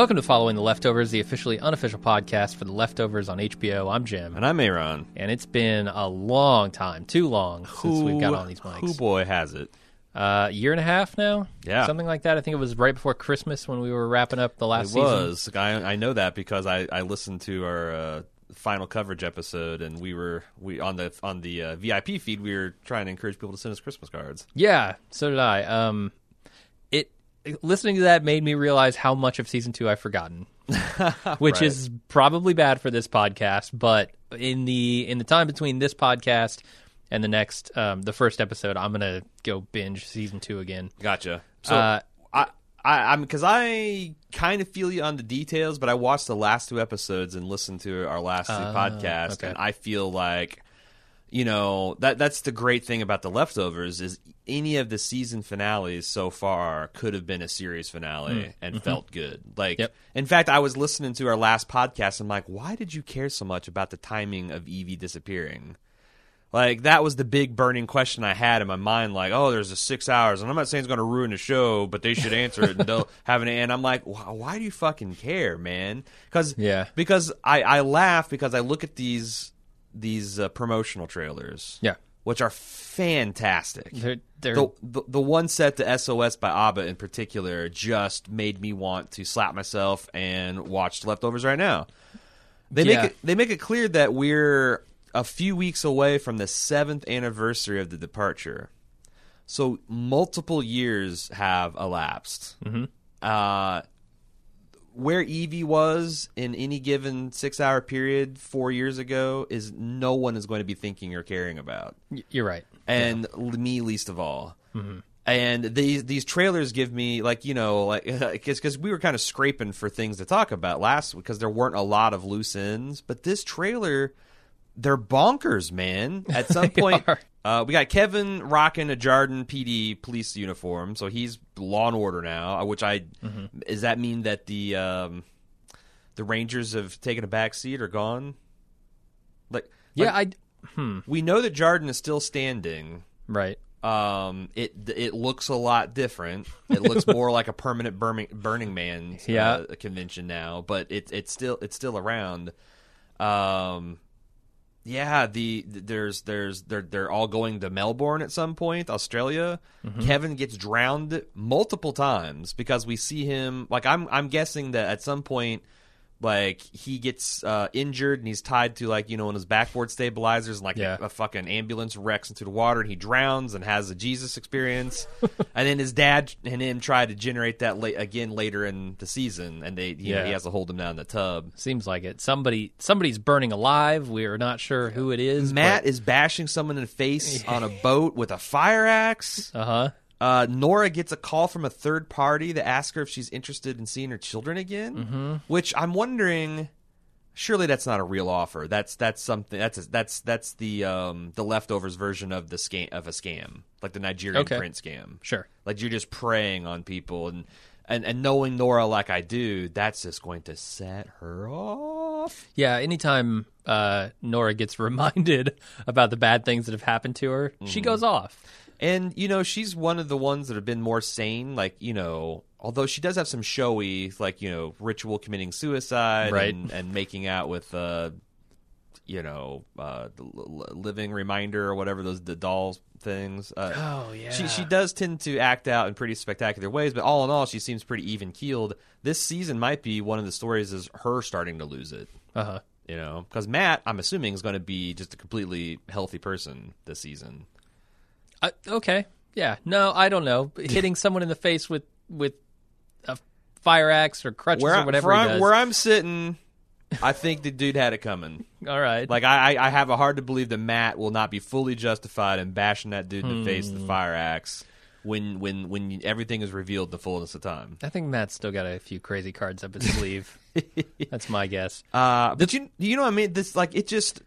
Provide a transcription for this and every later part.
Welcome to Following the Leftovers, the officially unofficial podcast for the Leftovers on HBO. I'm Jim, And I'm Aaron. and it's been a long time, too long since we've got on these mics. Who boy has it? Uh, a year and a half now, Yeah. something like that. I think it was right before Christmas when we were wrapping up the It last season. It was. I, I know that because I, I listened to our uh, final coverage episode, and we were we on the on the uh, VIP feed. We were trying to encourage people to send us Christmas cards. Yeah, so did I. Um, listening to that made me realize how much of season two I've forgotten, which Right. is probably bad for this podcast. But in the in the time between this podcast and the next, um, the first episode, I'm gonna go binge season two again. Gotcha. So Uh, I, I I'm because I kind of feel you on the details, but I watched the last two episodes and listened to our last two podcasts, okay. and I feel like you know that that's the great thing about the leftovers is any of the season finales so far could have been a series finale mm. and mm-hmm. felt good like Yep. in fact i was listening to our last podcast i'm like why did you care so much about the timing of evie disappearing like that was the big burning question I had in my mind. Like, oh, there's a six hours, and I'm not saying it's going to ruin the show, but they should answer it and they'll have an. And I'm like, why, why do you fucking care, man? Because Yeah. because I I laugh because I look at these these uh, promotional trailers, Yeah, which are fantastic. they're, they're The, the the one set to SOS by ABBA in particular just made me want to slap myself and watch Leftovers right now. They Yeah. make it they make it clear that we're a few weeks away from the seventh anniversary of the departure, so multiple years have elapsed. Mm-hmm. Uh, where Evie was in any given six hour period four years ago is no one is going to be thinking or caring about you're right. and l me least of all. Mm-hmm. And these these trailers give me like you know like because we were kind of scraping for things to talk about last because there weren't a lot of loose ends, but this trailer they're bonkers, man. At some point, uh, we got Kevin rocking a Jarden PD police uniform, so he's Law and Order now. uh, Which I does that mean that the um, the Rangers have taken a back seat or gone? Like, Yeah, like, I we know that Jarden is still standing. right. Um, it it looks a lot different. It looks more like a permanent Burning Burning Man uh, Yeah. convention now, but it's it's still it's still around. Um, yeah, the, the- there's there's they're they're all going to Melbourne at some point, Australia. Mm-hmm. Kevin gets drowned multiple times because we see him like I'm I'm guessing that at some point like he gets uh, injured and he's tied to like you know one of his backboard stabilizers and like Yeah. a, a fucking ambulance wrecks into the water and he drowns and has a Jesus experience and then his dad and him try to generate that la- again later in the season and they know Yeah. he has to hold him down in the tub. Seems like it. Somebody somebody's burning alive. We're not sure who it is. Matt is bashing someone in the face on a boat with a fire axe. Uh huh. Uh, Nora gets a call from a third party to ask her if she's interested in seeing her children again. Mm-hmm. Which I'm wondering. Surely that's not a real offer. That's that's something. That's a, that's that's the um the leftovers version of the scam of a scam, like the Nigerian Okay. print scam. Sure. Like you're just preying on people, and and and knowing Nora like I do, that's just going to set her off. Yeah, anytime uh, Nora gets reminded about the bad things that have happened to her, Mm-hmm. she goes off. And you know, she's one of the ones that have been more sane. Like you know, although she does have some showy, like you know, ritual committing suicide Right. and, and making out with, uh, you know, uh, the l- l- living reminder or whatever those the dolls things. Uh, Oh yeah. She she does tend to act out in pretty spectacular ways, but all in all, she seems pretty even keeled. This season might be one of the stories is her starting to lose it. Uh huh. You know, because Matt, I'm assuming, is going to be just a completely healthy person this season. Uh, okay. Yeah. No, I don't know. Hitting someone in the face with with a fire axe or crutches where, or whatever where I'm, does. where I'm sitting, I think the dude had it coming. All right. Like I, I I have a hard to believe that Matt will not be fully justified in bashing that dude in the face Hmm. with the fire axe when when when everything is revealed the fullness of time. I think Matt's still got a few crazy cards up his sleeve. That's my guess. Uh, but you you know what I mean? This like it just.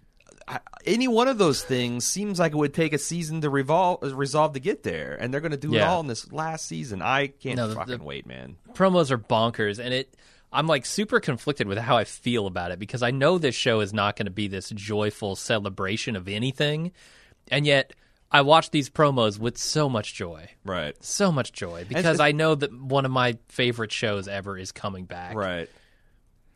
Any one of those things seems like it would take a season to revolve, uh, resolve to get there, and they're going to do it all in this last season. I can't No, fucking the- wait, man. promos are bonkers and it I'm like super conflicted with how I feel about it because I know this show is not going to be this joyful celebration of anything and yet I watch these promos with so much joy. Right. So much joy because I know that one of my favorite shows ever is coming back. Right.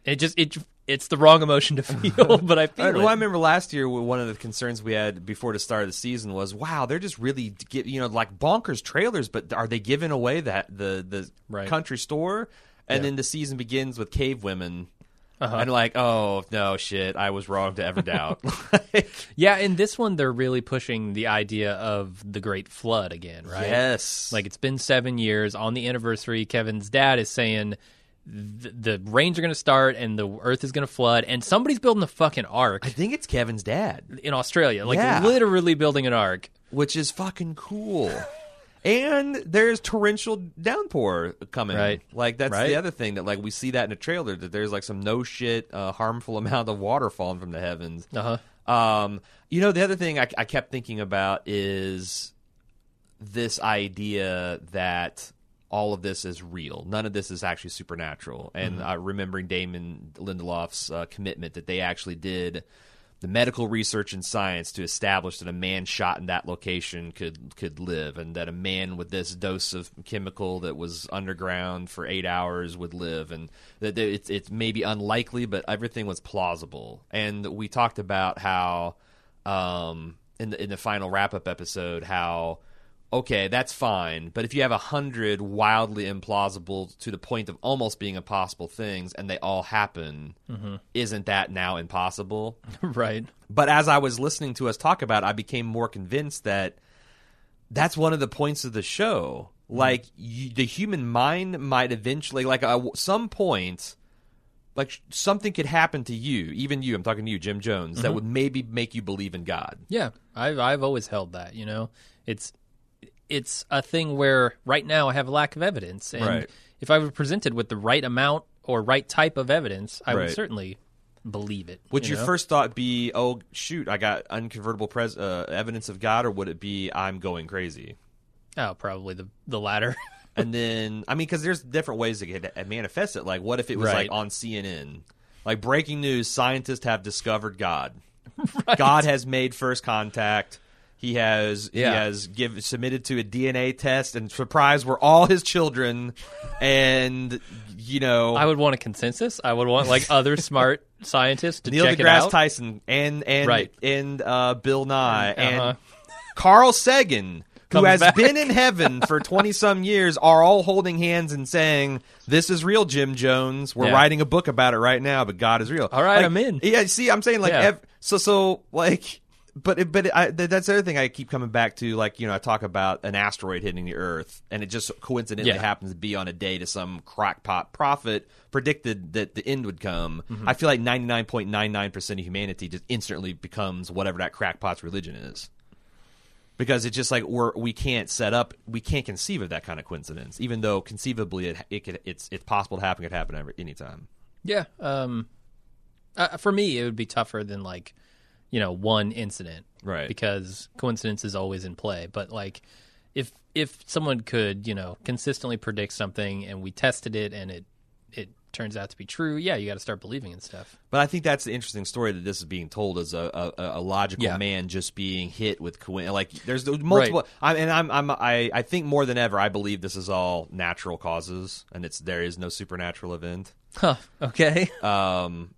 It just it it's the wrong emotion to feel, but I feel I, well, I remember last year one of the concerns we had before the start of the season was, wow, they're just really get you know like bonkers trailers, but are they giving away that the the Right. country store? And Yeah. then the season begins with cave women. Uh-huh. And like, oh no, shit! I was wrong to ever doubt. Yeah, in this one they're really pushing the idea of the Great Flood again, right? Yes, Like it's been seven years on the anniversary. Kevin's dad is saying th- the rains are going to start and the Earth is going to flood, and somebody's building a fucking ark I think it's Kevin's dad, in Australia, like Yeah. literally building an ark. which is fucking cool. and there's torrential downpour coming. Right. Like that's Right. the other thing that like we see that in the trailer that there's like some no shit uh, harmful amount of water falling from the heavens. Uh huh. Um, you know, the other thing I, I kept thinking about is this idea that all of this is real. None of this is actually supernatural. And uh, remembering Damon Lindelof's uh, commitment that they actually did the medical research and science to establish that a man shot in that location could could live, and that a man with this dose of chemical that was underground for eight hours would live, and that that it's it's maybe unlikely, but everything was plausible. And we talked about how um, in the in the final wrap up episode how okay that's fine, but if you have a hundred wildly implausible to the point of almost being impossible things, and they all happen, mm-hmm. isn't that now impossible? right. But as I was listening to us talk about, it, I became more convinced that that's one of the points of the show. Mm-hmm. Like you, the human mind might eventually, like uh, at some point, like something could happen to you, even you. I'm talking to you, Jim Jones, that mm-hmm. would maybe make you believe in God. Yeah, I've I've always held that. You know, it's it's a thing where right now I have a lack of evidence, and Right. if I were presented with the right amount or right type of evidence, I Right. would certainly believe it. Would you your know? first thought be, "Oh shoot, I got unconvertible pres- uh, evidence of God," or would it be, "I'm going crazy"? Oh, probably the the latter. and then I mean, because there's different ways to get manifest it. Like, what if it was Right. like on CNN, like breaking news: scientists have discovered God. God has made first contact. He has Yeah. he has give submitted to a DNA test, and surprise, we're all his children. And you know, I would want a consensus. I would want like other smart scientists to Neil check it deGrasse out. Tyson and and Right. and uh, Bill Nye Uh-huh. and Carl Sagan, who has back. been in heaven for twenty some years, are all holding hands and saying, "This is real, Jim Jones. We're Yeah. writing a book about it right now, but God is real." All right, Like, I'm in. Yeah, see, I'm saying like Yeah. ev- so so like. But it, but I, th- that's the other thing I keep coming back to. Like you know, I talk about an asteroid hitting the Earth, and it just coincidentally Yeah. happens to be on a day to some crackpot prophet predicted that the end would come. Mm-hmm. I feel like ninety nine point nine nine percent of humanity just instantly becomes whatever that crackpot's religion is, because it's just like we're we can't set up, we can't conceive of that kind of coincidence, even though conceivably it it could, it's it's possible to happen, it could happen every anytime. Yeah. Um, uh, for me, it would be tougher than like, you know, one incident, Right. Because coincidence is always in play. But like, if if someone could, you know, consistently predict something and we tested it and it it turns out to be true, yeah, you got to start believing in stuff. But I think that's the interesting story that this is being told as a, a, a logical Yeah. man just being hit with coin. Like there's multiple. I, and I'm I'm I, I think more than ever I believe this is all natural causes and it's there is no supernatural event. Huh. Okay. Um,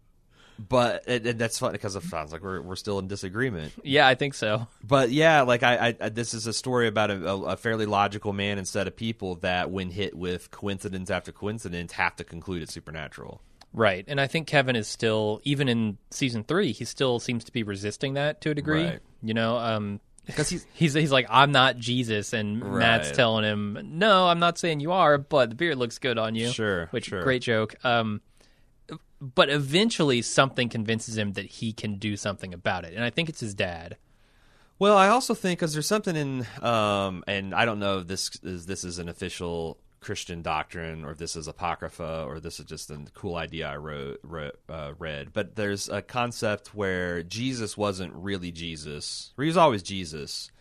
but and, and that's funny because it sounds like we're we're still in disagreement. yeah, I think so. But yeah, like I, I, this is a story about a, a, fairly logical man and set of people that, when hit with coincidence after coincidence, have to conclude it's supernatural. Right. And I think Kevin is still, even in season three, he still seems to be resisting that to a degree. Right. You know, um, Because he's he's he's like, I'm not Jesus, and Matt's telling him, No, I'm not saying you are, but the beard looks good on you. Sure, which sure. great joke. Um, but eventually, something convinces him that he can do something about it, and I think it's his dad. Well, I also think because there's something in, um, and I don't know if this is this is an official Christian doctrine or if this is apocrypha or this is just a cool idea I wrote, wrote uh, read, but there's a concept where Jesus wasn't really Jesus, or he was always Jesus,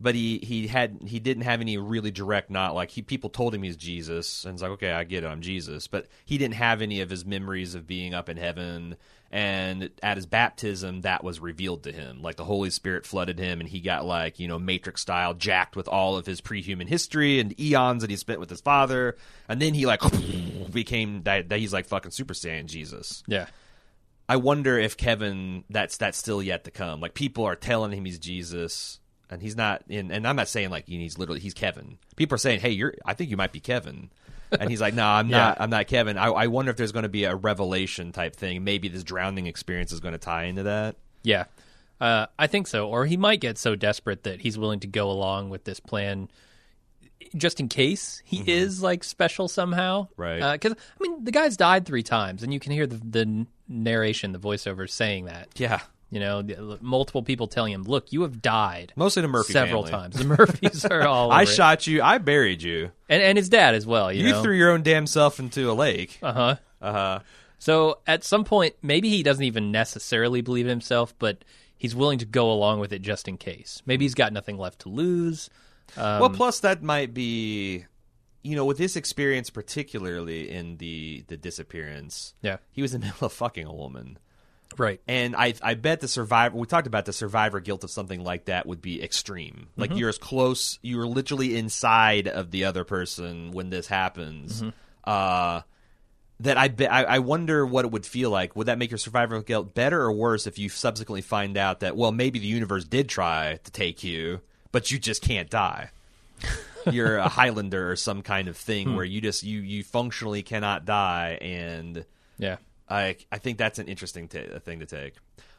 but he he had he didn't have any really direct not like he people told him he's Jesus and it's like okay I get it I'm Jesus but he didn't have any of his memories of being up in heaven and at his baptism that was revealed to him like the Holy Spirit flooded him and he got like you know Matrix style jacked with all of his pre-human history and eons that he spent with his father and then he like became that, that he's like fucking Super Saiyan Jesus Yeah. I wonder if Kevin that's that's still yet to come. Like people are telling him he's Jesus, and he's not. In, and I'm not saying like he's literally he's Kevin. People are saying, "Hey, you're. I think you might be Kevin," and he's like, "No, I'm Yeah. not. I'm not Kevin." I, I wonder if there's going to be a revelation type thing. Maybe this drowning experience is going to tie into that. Yeah. Uh, I think so. Or he might get so desperate that he's willing to go along with this plan just in case he is like special somehow. Mm-hmm. Right. Because, I mean, the guy's died three times, and you can hear the, the narration, the voiceover saying that. Yeah, You know, multiple people telling him, look, you have died mostly the Murphy several family. times. The Murphys are all I shot you. I buried you. And, and his dad as well, you, You know? threw your own damn self into a lake. Uh huh. Uh huh. So at some point, maybe he doesn't even necessarily believe in himself, but he's willing to go along with it just in case. Maybe he's got nothing left to lose. Um, well, plus that might be, you know, with this experience, particularly in the the disappearance. Yeah. he was in the middle of fucking a woman. Right. And I I bet the survivor we talked about the survivor guilt of something like that would be extreme. Like mm-hmm. you're as close you're literally inside of the other person when this happens. Mm-hmm. Uh that I bet I, I wonder what it would feel like. Would that make your survivor guilt better or worse if you subsequently find out that well maybe the universe did try to take you, but you just can't die. You're a Highlander or some kind of thing hmm. where you just you you functionally cannot die and Yeah. I I think that's an interesting ta thing to take.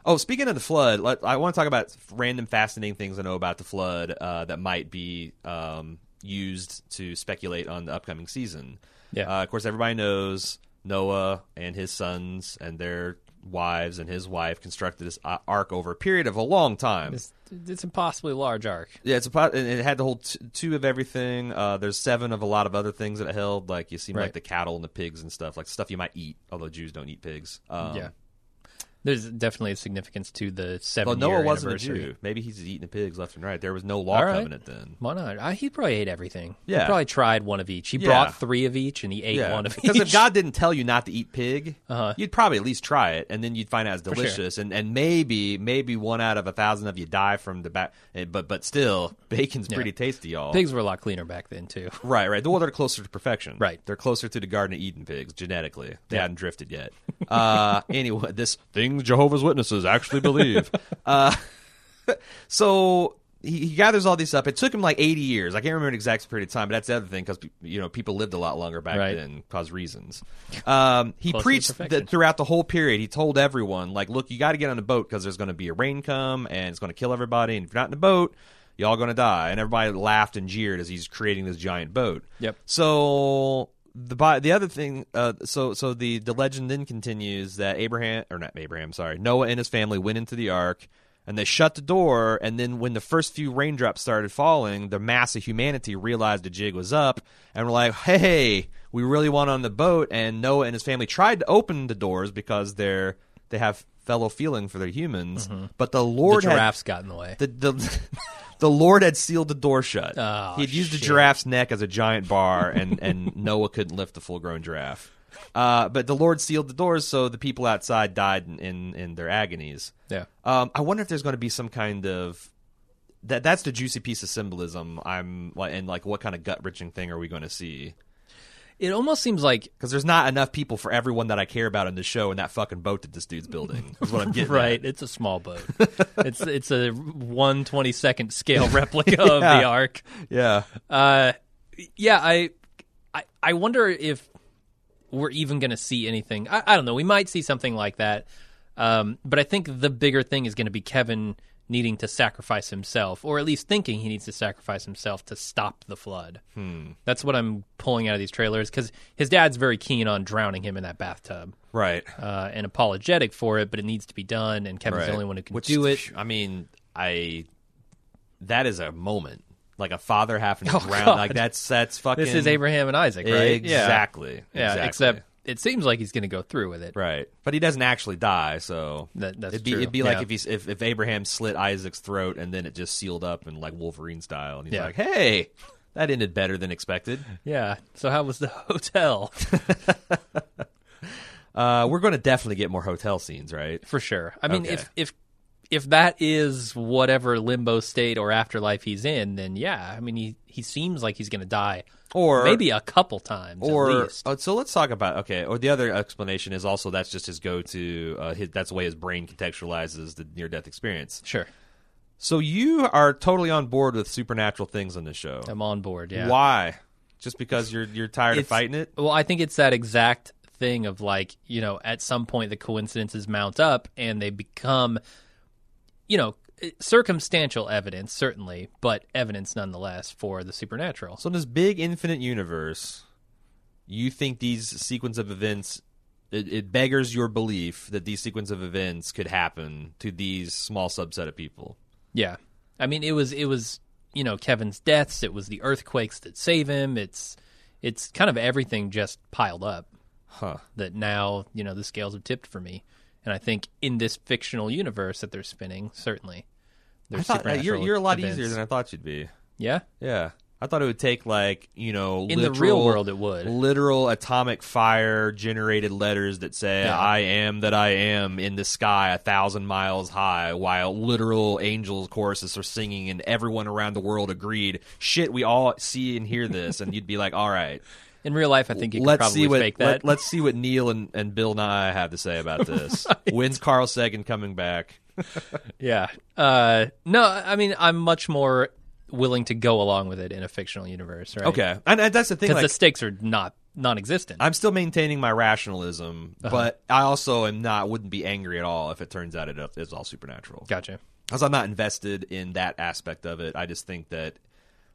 Oh, speaking of the flood, let, I want to talk about random fascinating things I know about the flood uh, that might be um, used to speculate on the upcoming season. Yeah. Uh, of course, everybody knows Noah and his sons and their wives and his wife constructed this uh, ark over a period of a long time. It's, it's impossibly large arc. Yeah, it's a it had to hold t- two of everything. Uh, there's seven of a lot of other things that it held, like you see like the cattle and the pigs and stuff, like stuff you might eat. Although Jews don't eat pigs. Um, yeah. There's definitely a significance to the seven Well, Noah wasn't a. Jew. Maybe he's eating the pigs left and right. There was no law right. covenant then. Why not? Uh, he probably ate everything. Yeah. He probably tried one of each. He Yeah. brought three of each and he ate one of each. because if God didn't tell you not to eat pig, Uh-huh. you'd probably at least try it, and then you'd find out it's sure. delicious, and, and maybe maybe one out of a thousand of you die from the back. But but still, bacon's pretty tasty, y'all. Pigs were a lot cleaner back then, too. Right, right. Well, they're closer to perfection. Right. They're closer to the Garden of Eden pigs genetically. They Yeah. hadn't drifted yet. Uh, anyway, this thing Jehovah's Witnesses actually believe. uh, so he, he gathers all these up. It took him like 80 years. I can't remember an exact period of time, but that's the other thing because you know people lived a lot longer back Right. then cause reasons. Um, he Closer to preached that throughout the whole period. He told everyone like, look, you got to get on the boat because there's going to be a rain come and it's going to kill everybody. And if you're not in the boat, y'all going to die. And everybody laughed and jeered as he's creating this giant boat. Yep. So the the other thing, uh, so so the the legend then continues that Abraham or not Abraham, sorry, Noah and his family went into the ark and they shut the door. And then when the first few raindrops started falling, the mass of humanity realized the jig was up and were like, "Hey, we really want on the boat." And Noah and his family tried to open the doors because they're they have fellow feeling for their humans, but the The Lord had giraffes got in the way. the the, the Lord had sealed the door shut. Oh, He'd used the giraffe's neck as a giant bar, and and Noah couldn't lift the full grown giraffe. Uh, but the Lord sealed the doors, so the people outside died in in, in their agonies. yeah. Um, I wonder if there's going to be some kind of that. That's the juicy piece of symbolism. I'm and like, what kind of gut wrenching thing are we going to see? It almost seems like Because there's not enough people for everyone that I care about in the show in that fucking boat that this dude's building. Is what I'm getting. at. right. It's a small boat. it's it's a one twenty second scale replica of the ark. Yeah. Uh, yeah. I, I I wonder if we're even going to see anything. I, I don't know. We might see something like that. Um, but I think the bigger thing is going to be Kevin needing to sacrifice himself, or at least thinking he needs to sacrifice himself to stop the flood. Hmm. That's what I'm pulling out of these trailers because his dad's very keen on drowning him in that bathtub. Right. uh, and apologetic for it, but it needs to be done, and Kevin's the only one who can Which, do it. I mean, I that is a moment like a father having to Oh, drown. God. Like that's that's fucking. This is Abraham and Isaac, right? Exactly. Yeah. yeah exactly. except it seems like he's going to go through with it. Right, but he doesn't actually die, so That- that's it'd be true. it'd be like Yeah. if he's if, if Abraham slit Isaac's throat and then it just sealed up and like Wolverine style, and he's Yeah. like, "Hey, that ended better than expected." Yeah. So how was the hotel? Uh, we're going to definitely get more hotel scenes, right? For sure. I mean, Okay. if if if that is whatever limbo state or afterlife he's in, then yeah. I mean, he he seems like he's going to die, Or maybe a couple times at or least. oh, so let's talk about okay. Or the other explanation is also that's just his go-to. Uh, his, that's the way his brain contextualizes the near-death experience. Sure, So you are totally on board with supernatural things on the show. I'm on board. Yeah. Why? Just because you're you're tired of fighting it? Well, I think it's that exact thing of like, you know, at some point the coincidences mount up and they become, you know, circumstantial evidence, certainly, but evidence nonetheless for the supernatural. So in this big infinite universe, you think these sequence of events it, it beggars your belief that these sequence of events could happen to these small subset of people. Yeah. I mean, it was, it was, you know, Kevin's deaths, it was the earthquakes that save him. It's, it's kind of everything just piled up Huh. that now, you know, the scales have tipped for me. And I think in this fictional universe that they're spinning, certainly. I thought uh, you're you're a lot events. easier than I thought you'd be. Yeah. Yeah. I thought it would take like, you know, In the real world, it would. Literal atomic fire generated letters that say Yeah. I am that I am in the sky a thousand miles high while literal angels choruses are singing and everyone around the world agreed, shit, we all see and hear this and you'd be like, All right. In real life, I think you could let's probably see what fake that. Let, us see what Neil and, and Bill Nye have to say about this. When's Carl Sagan coming back? yeah. Uh, no, I mean, I'm much more willing to go along with it in a fictional universe, right? Okay, and, and that's the thing. Because Like, the stakes are not non-existent. I'm still maintaining my rationalism, Uh-huh. but I also am not wouldn't be angry at all if it turns out it is all supernatural. gotcha. Because I'm not invested in that aspect of it. I just think that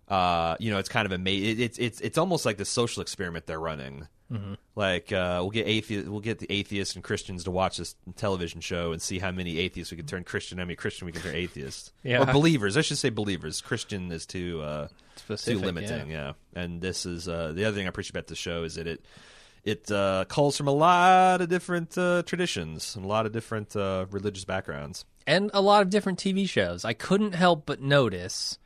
uh, you know it's kind of amazing. It, it's it's it's almost like the social experiment they're running. Mm-hmm. Like uh, we'll get athe- we'll get the atheists and Christians to watch this television show and see how many atheists we can turn Christian, how many Christian we can turn atheist, Yeah. or believers. I should say believers. Christian is too uh, Specific, too limiting. Yeah. and this is uh, the other thing I appreciate about the show is that it it uh, calls from a lot of different uh, traditions and a lot of different uh, religious backgrounds. And a lot of different TV shows. I couldn't help but notice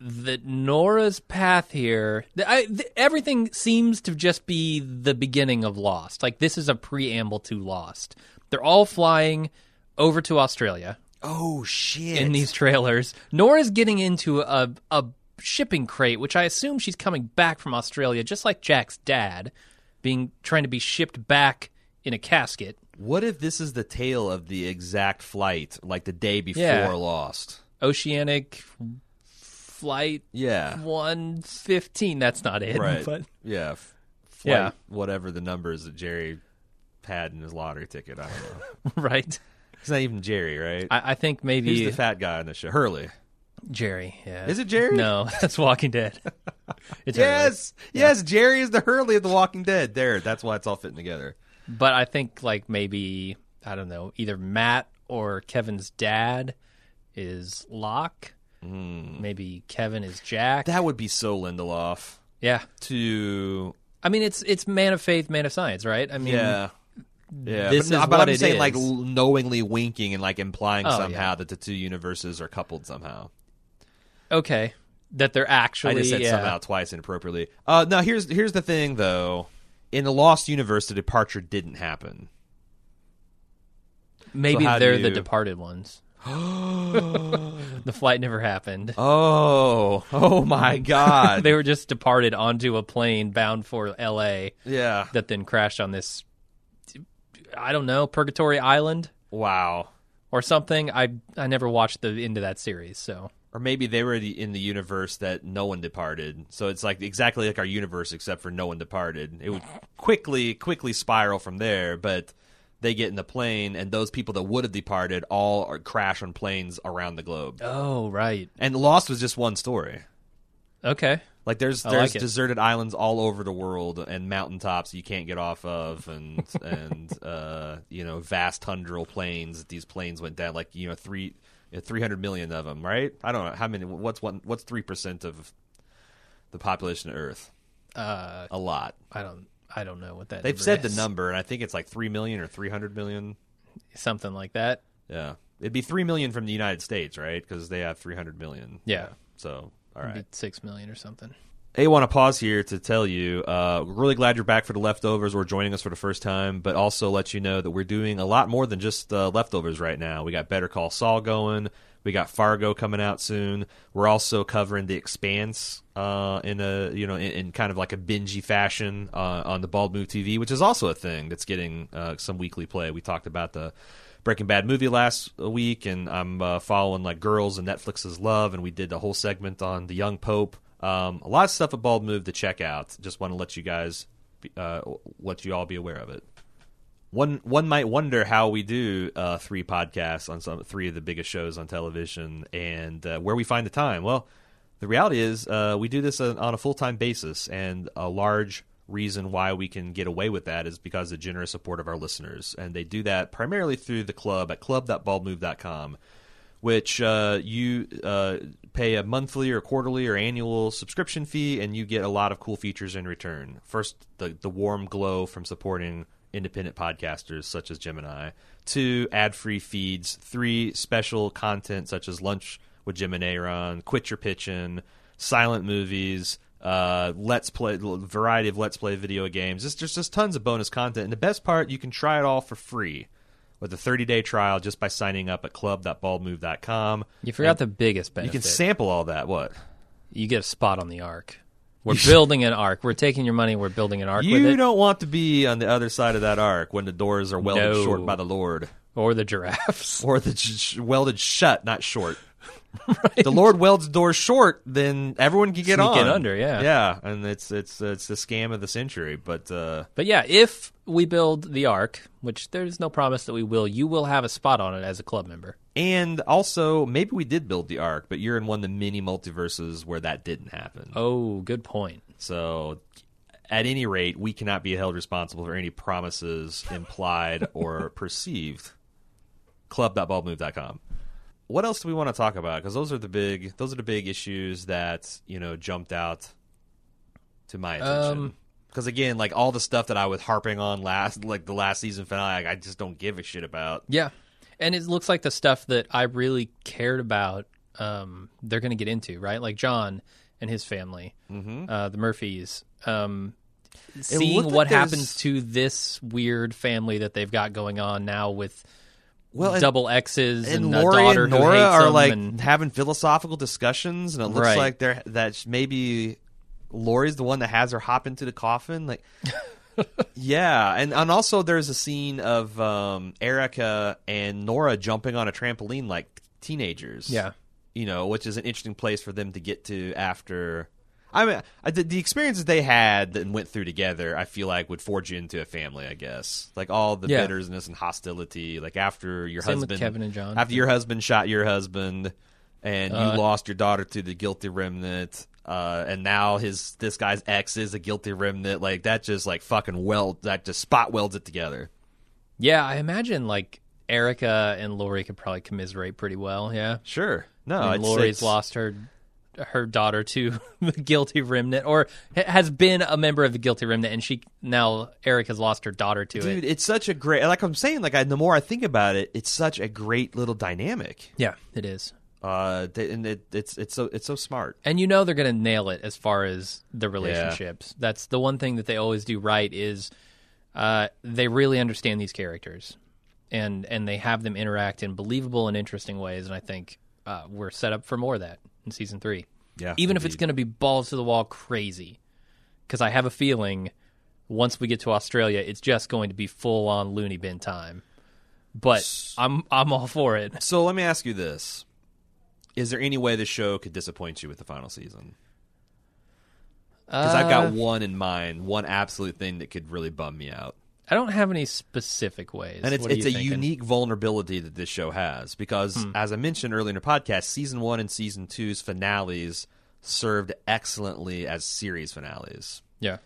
that Nora's path here, I, th- everything seems to just be the beginning of Lost. Like this is a preamble to Lost. They're all flying over to Australia. Oh shit! in these trailers. Nora's getting into a a shipping crate, which I assume she's coming back from Australia, just like Jack's dad, being trying to be shipped back in a casket. What if this is the tale of the exact flight, like the day before Yeah. Lost? Oceanic flight Yeah, one fifteen. That's not it, right. but yeah, f- flight, Yeah. whatever the numbers that Jerry had in his lottery ticket. I don't know. right. It's not even Jerry, right? I, I think maybe Who's the fat guy on the show? Hurley. Jerry. Yeah. Is it Jerry? No, that's Walking Dead. It's Yes, yes. Jerry is the Hurley of The Walking Dead. There, that's why it's all fitting together. But I think like maybe I don't know, either Matt or Kevin's dad is Locke. Maybe Kevin is Jack. That would be so Lindelof yeah. to I mean it's it's man of faith, man of science, right? I mean yeah. Yeah, this but, is but what I'm saying like is. l- knowingly winking and like implying Oh, somehow yeah. that the two universes are coupled somehow. okay. That they're actually I just said yeah. somehow twice inappropriately. Uh, now here's here's the thing though. In the Lost universe, the departure didn't happen. Maybe So they're the departed ones. the flight never happened. Oh, oh my God! they were just departed onto a plane bound for LA yeah. that then crashed on this I don't know, Purgatory Island Wow. or something. I I never watched the end of that series, so Or maybe they were in the universe that no one departed. So it's like exactly like our universe, except for no one departed. It would quickly, quickly spiral from there. But they get in the plane, and those people that would have departed all are, crash on planes around the globe. Oh, right. And the Lost was just one story. Okay. Like there's I there's like deserted islands all over the world and mountaintops you can't get off of and and uh, you know vast tundral plains. These planes went down like you know three three hundred million of them, right? I don't know how many. What's one? What's three percent of the population of Earth? Uh A lot. I don't I don't know what that. They've said the number, and I think it's like three million or three hundred million. something like that. Yeah, it'd be three million from the United States, right? Because they have three hundred million. Yeah. So, all It'd right. be six million or something. Hey, want to pause here to tell you, uh, really glad you're back for the leftovers or joining us for the first time, but also let you know that we're doing a lot more than just uh, leftovers right now. We got Better Call Saul going. We got Fargo coming out soon. We're also covering The Expanse uh, in a you know in, in kind of like a bingey fashion uh, on the Bald Move TV, which is also a thing that's getting uh, some weekly play. We talked about the Breaking Bad movie last week, and I'm uh, following like Girls and Netflix's Love, and we did a whole segment on the Young Pope. Um, a lot of stuff at Bald Move to check out. Just want to let you guys, uh, let you all be aware of it. One one might wonder how we do uh, three podcasts on some three of the biggest shows on television, and uh, where we find the time. Well, the reality is uh, we do this on a full time basis, and a large reason why we can get away with that is because of the generous support of our listeners, and they do that primarily through the club at club.baldmove.com which uh, you uh, pay a monthly or quarterly or annual subscription fee, and you get a lot of cool features in return. First, the the warm glow from supporting independent podcasters such as Jim and I. Two, ad-free feeds. Three, special content such as lunch with Jim and Aaron, Quit Your Pitching, silent movies. Uh, let's play a variety of let's play video games. There's just, just tons of bonus content, and the best part, you can try it all for free with a 30 day trial just by signing up at club.baldmove.com. You forgot the biggest benefit. You can sample all that. What? you get a spot on the arc. We're building an arc. We're taking your money. We're building an with You don't want to be on the other side of that arc when the doors are welded No. short by the Lord, or the giraffes. or the sh- welded shut, not short. The Lord welds doors short, then everyone can get Sneak on under, yeah. yeah, and it's it's it's the scam of the century. But uh, But yeah, if we build the Ark, which there's no promise that we will, you will have a spot on it as a club member. and also maybe we did build the Ark, but you're in one of the mini multiverses where that didn't happen. Oh, good point. So, at any rate, we cannot be held responsible for any promises implied or perceived. Club.baldmove.com. What else do we want to talk about? Because those are the big those are the big issues that you know jumped out to my attention. Um, Because again, like all the stuff that I was harping on last, like the last season finale, I just don't give a shit about. Yeah, and it looks like the stuff that I really cared about. Um, they're going to get into right, like John and his family, Mm-hmm. uh, the Murphys. Um, seeing looked like what happens to this weird family that they've got going on now with Well, and- double X's and, and Lori daughter and Nora are like and- having philosophical discussions, and it looks Right. like they're that maybe Lori's the one that has her hop into the coffin. Like, yeah, and and also there's a scene of um, Erica and Nora jumping on a trampoline like teenagers. Yeah. you know, which is an interesting place for them to get to after. I mean, the, the experiences they had and went through together, I feel like would forge you into a family. I guess, like all the Yeah. bitterness and hostility, like after your Same husband, Kevin and John. after your husband shot your husband, and you Uh, lost your daughter to the guilty remnant, uh, and now his this guy's ex is a guilty remnant. Like that, just like fucking weld that just spot welds it together. yeah, I imagine like Erica and Lori could probably commiserate pretty well. Yeah, Sure, no, I mean, it's, Lori's lost her her daughter to the guilty remnant, or has been a member of the guilty remnant, and she now Eric has lost her daughter to Dude, it. Dude it's such a great. Like I'm saying, like I, the more I think about it, it's such a great little dynamic. Yeah, it is. Uh, and it, it's it's so it's so smart. And you know they're going to nail it as far as the relationships. That's the one thing that they always do right is uh, they really understand these characters, and and they have them interact in believable and interesting ways. And I think uh, we're set up for more of that in season three. Yeah, even if it's going to be balls to the wall crazy, because I have a feeling once we get to Australia, it's just going to be full on loony bin time. But I'm I'm all for it. So let me ask you this: Is there any way the show could disappoint you with the final season? Because I've got Uh, one in mind, one absolute thing that could really bum me out, I don't have any specific ways. and it's What it's a thinking? Hmm. unique vulnerability that this show has. Because as I mentioned earlier in the podcast, season one and season two's finales served excellently as series finales. Yeah.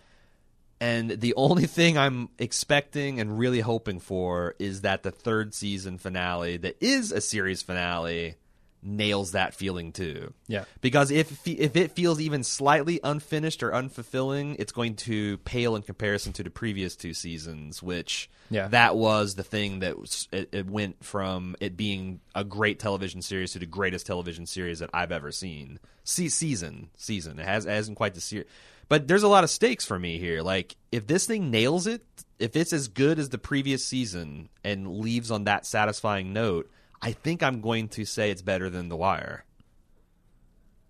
And the only thing I'm expecting and really hoping for is that the third season finale, that is a series finale, nails that feeling too. Yeah. Because if if it feels even slightly unfinished or unfulfilling, it's going to pale in comparison to the previous two seasons, which Yeah. that was the thing that was, it, it went from it being a great television series to the greatest television series that I've ever seen. See, season season it has it hasn't quite the series, but there's a lot of stakes for me here. Like if this thing nails it, if it's as good as the previous season and leaves on that satisfying note. I think I'm going to say it's better than The Wire.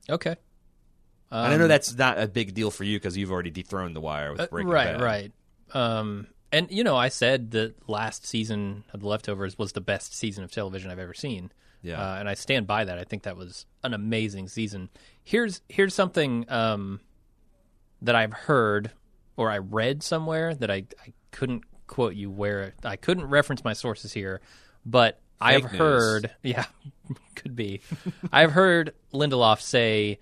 Okay. and I know that's not a big deal for you because you've already dethroned The Wire with Uh, Breaking right, Bad. right. Um, and you know, I said that last season of The Leftovers was the best season of television I've ever seen. Yeah. uh, and I stand by that. I think that was an amazing season. Here's here's something um, that I've heard or I read somewhere that I, I couldn't quote you where I couldn't reference my sources here, but I've news. heard yeah, could be. I've heard Lindelof say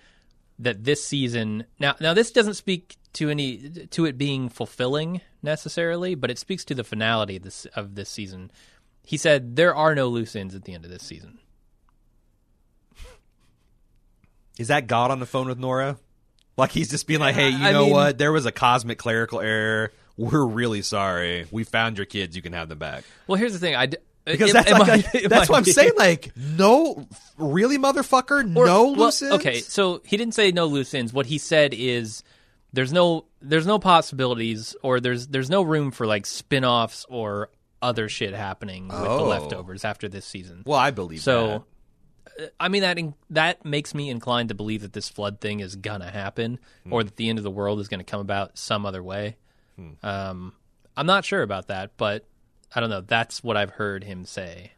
that this season now now this doesn't speak to any to it being fulfilling necessarily, but it speaks to the finality of this of this season. He said there are no loose ends at the end of this season. Is that God on the phone with Nora? Like he's just being like, "Hey, you I know mean- what? There was a cosmic clerical error. We're really sorry. We found your kids. You can have them back." Well, here's the thing. I d- Because it- that's it like might- a- that's what I'm be- saying. Like, no, really, motherfucker, Or- no well, loose ends? Okay, so he didn't say no loose ends. What he said is there's no there's no possibilities or there's there's no room for like spin-offs or other shit happening with the Oh. leftovers after this season. Well, I believe So, that. uh, I mean that in, that makes me inclined to believe that this flood thing is gonna happen, Hmm. or that the end of the world is gonna come about some other way. Um, I'm not sure about that, but I don't know. That's what I've heard him say,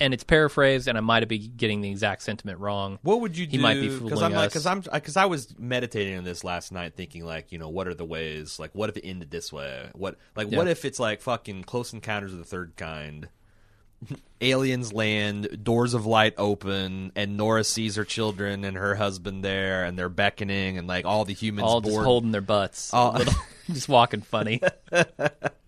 and it's paraphrased, and I might be getting the exact sentiment wrong. What would you do? He might be fooling I'm like us. because I'm because I was meditating on this last night, thinking like you know what are the ways like what if it ended this way? What like what if it's like fucking Close Encounters of the Third Kind? Aliens land, doors of light open, and Nora sees her children and her husband there, and they're beckoning, and like all the humans all just holding their butts, Oh. Little- just walking funny.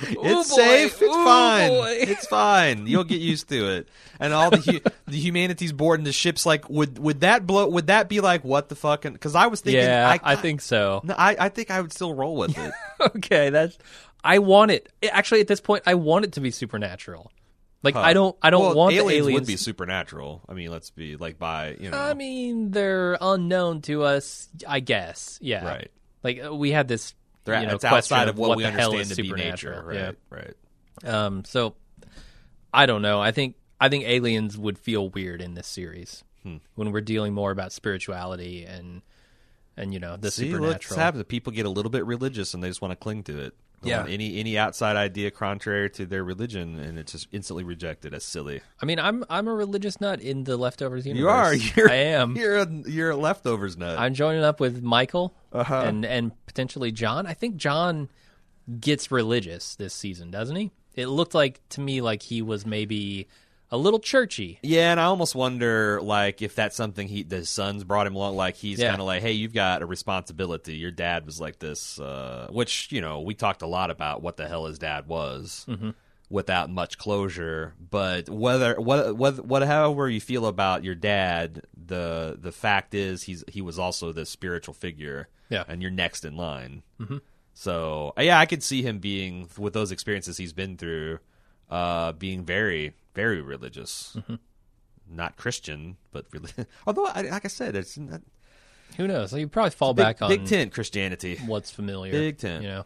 it's Ooh, boy. safe. It's Ooh, fine. boy. It's fine. You'll get used to it. And all the hu- the humanity's boarding the ships. Like, would would that blow? Would that be like what the fucking? Because I was thinking, yeah, I, I, think so. No, I, I think I would still roll with it. okay, that's. I want it. Actually, at this point, I want it to be supernatural. Like I don't. I don't well, want aliens, the aliens. would be supernatural. I mean, let's be like by you know. I mean, they're unknown to us. I guess. Yeah. Right. Like uh, we had this. They're, you know, it's outside of what, we the hell understand to be supernatural. nature. Right. Right. Um. So, I don't know. I think I think aliens would feel weird in this series Hmm. when we're dealing more about spirituality and and you know the See, what's supernatural. happens? People get a little bit religious and they just want to cling to it. They Yeah. Any any outside idea contrary to their religion, and it's just instantly rejected as silly. I mean, I'm I'm a religious nut in the leftovers universe. You are. You're, I am. You're a, you're a leftovers nut. I'm joining up with Michael Uh-huh. and and potentially John. I think John gets religious this season, doesn't he? It looked like to me like he was maybe a little churchy. yeah, and I almost wonder, like, if that's something he the sons brought him along. Like, he's Yeah. kind of like, hey, you've got a responsibility. Your dad was like this, uh, which you know we talked a lot about what the hell his dad was. Mm-hmm. Without much closure, but whether what what what however you feel about your dad, the the fact is he's he was also the spiritual figure, Yeah. and you're next in line. Mm-hmm. So yeah, I could see him being with those experiences he's been through, uh, being very very religious, Mm-hmm. not Christian, but really. Although, I, like I said, it's not, Who knows? You probably fall big, back on Big Tent Christianity, what's familiar. Big Ten. You know,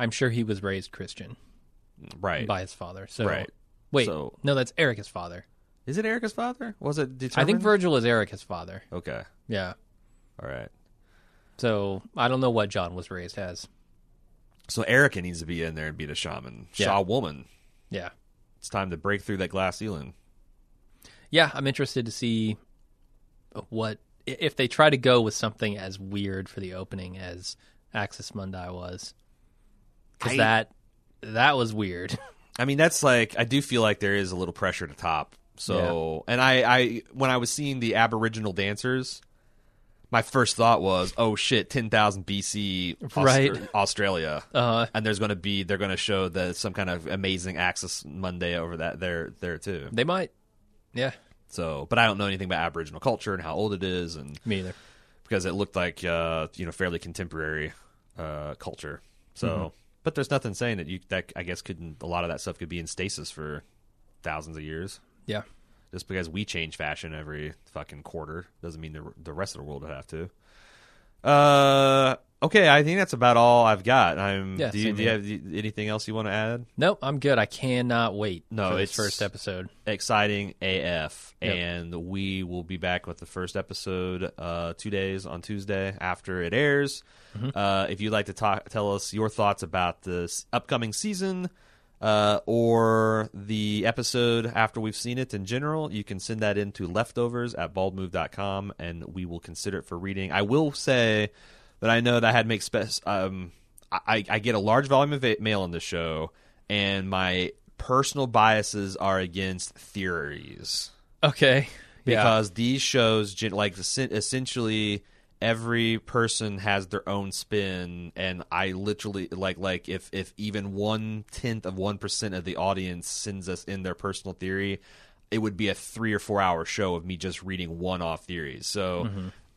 I'm sure he was raised Christian right? by his father. So Right. wait, So- no, that's Erica's father. Is it Erica's father? Was it? Determined? I think Virgil is Erica's father. Okay, Yeah. all right. So I don't know what John was raised as. So Erica needs to be in there and be the shaman, Yeah. Shaw woman. Yeah. It's time to break through that glass ceiling. yeah, I'm interested to see what i- if they try to go with something as weird for the opening as Axis Mundi was, because I- that that was weird. I mean, that's like I do feel like there is a little pressure to top. So, and I, I when I was seeing the Aboriginal dancers, my first thought was, "Oh shit, ten thousand BC, Aus- Right. Australia." Uh, and there's going to be they're going to show the some kind of amazing Axis Mundi over that there there too. they might, yeah, So, but I don't know anything about Aboriginal culture and how old it is, and Me either. because it looked like uh, you know fairly contemporary uh, culture. So, Mm-hmm. But there's nothing saying that you that I guess couldn't a lot of that stuff could be in stasis for thousands of years. Yeah. Just because we change fashion every fucking quarter doesn't mean the, the rest of the world would have to. Uh, okay, I think that's about all I've got. I'm. Yeah, do you, do you have anything else you want to add? Nope, I'm good. I cannot wait No, for this it's- first episode. exciting AF. Yep. And we will be back with the first episode uh, two days on Tuesday after it airs. Uh, if you'd like to talk, tell us your thoughts about this upcoming season uh, or the episode after we've seen it in general, you can send that in to leftovers at baldmove.com and we will consider it for reading. I will say that I know that I had to make spec- um, I, I get a large volume of mail on the show, and my personal biases are against theories Okay. Yeah. because these shows like essentially every person has their own spin and i literally like like if if even one tenth of one percent of the audience sends us in their personal theory it would be a three or four hour show of me just reading one off theories so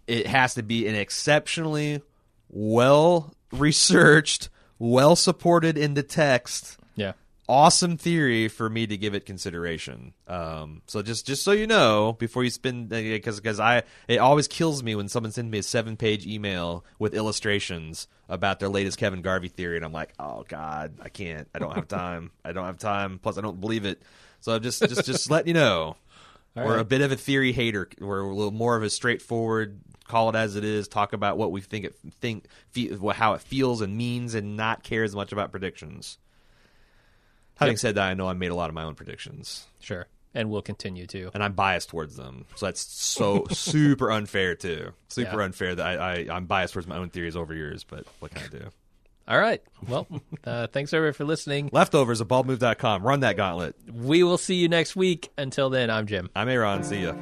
it has to be an exceptionally well researched well supported in the text Yeah. awesome theory for me to give it consideration. Um, so just just so you know, before you spend because because I it always kills me when someone sends me a seven page email with illustrations about their latest Kevin Garvey theory, and I'm like, oh god, I can't, I don't have time, I don't have time. Plus, I don't believe it. So I'm just just just letting you know. All we're a bit of a theory hater. We're a little more of a straightforward, call it as it is, talk about what we think it think fe- how it feels and means, and not care as much about predictions. Having Yep. said that, I know I made a lot of my own predictions, Sure. And we'll continue to. and I'm biased towards them. So that's so super unfair too. Super Yeah. unfair that I, I I'm biased towards my own theories over yours. But what can I do? All right. Well, uh, thanks everybody for listening. Leftovers at baldmove.com. Run that gauntlet. We will see you next week. Until then, I'm Jim. I'm Aaron. See ya.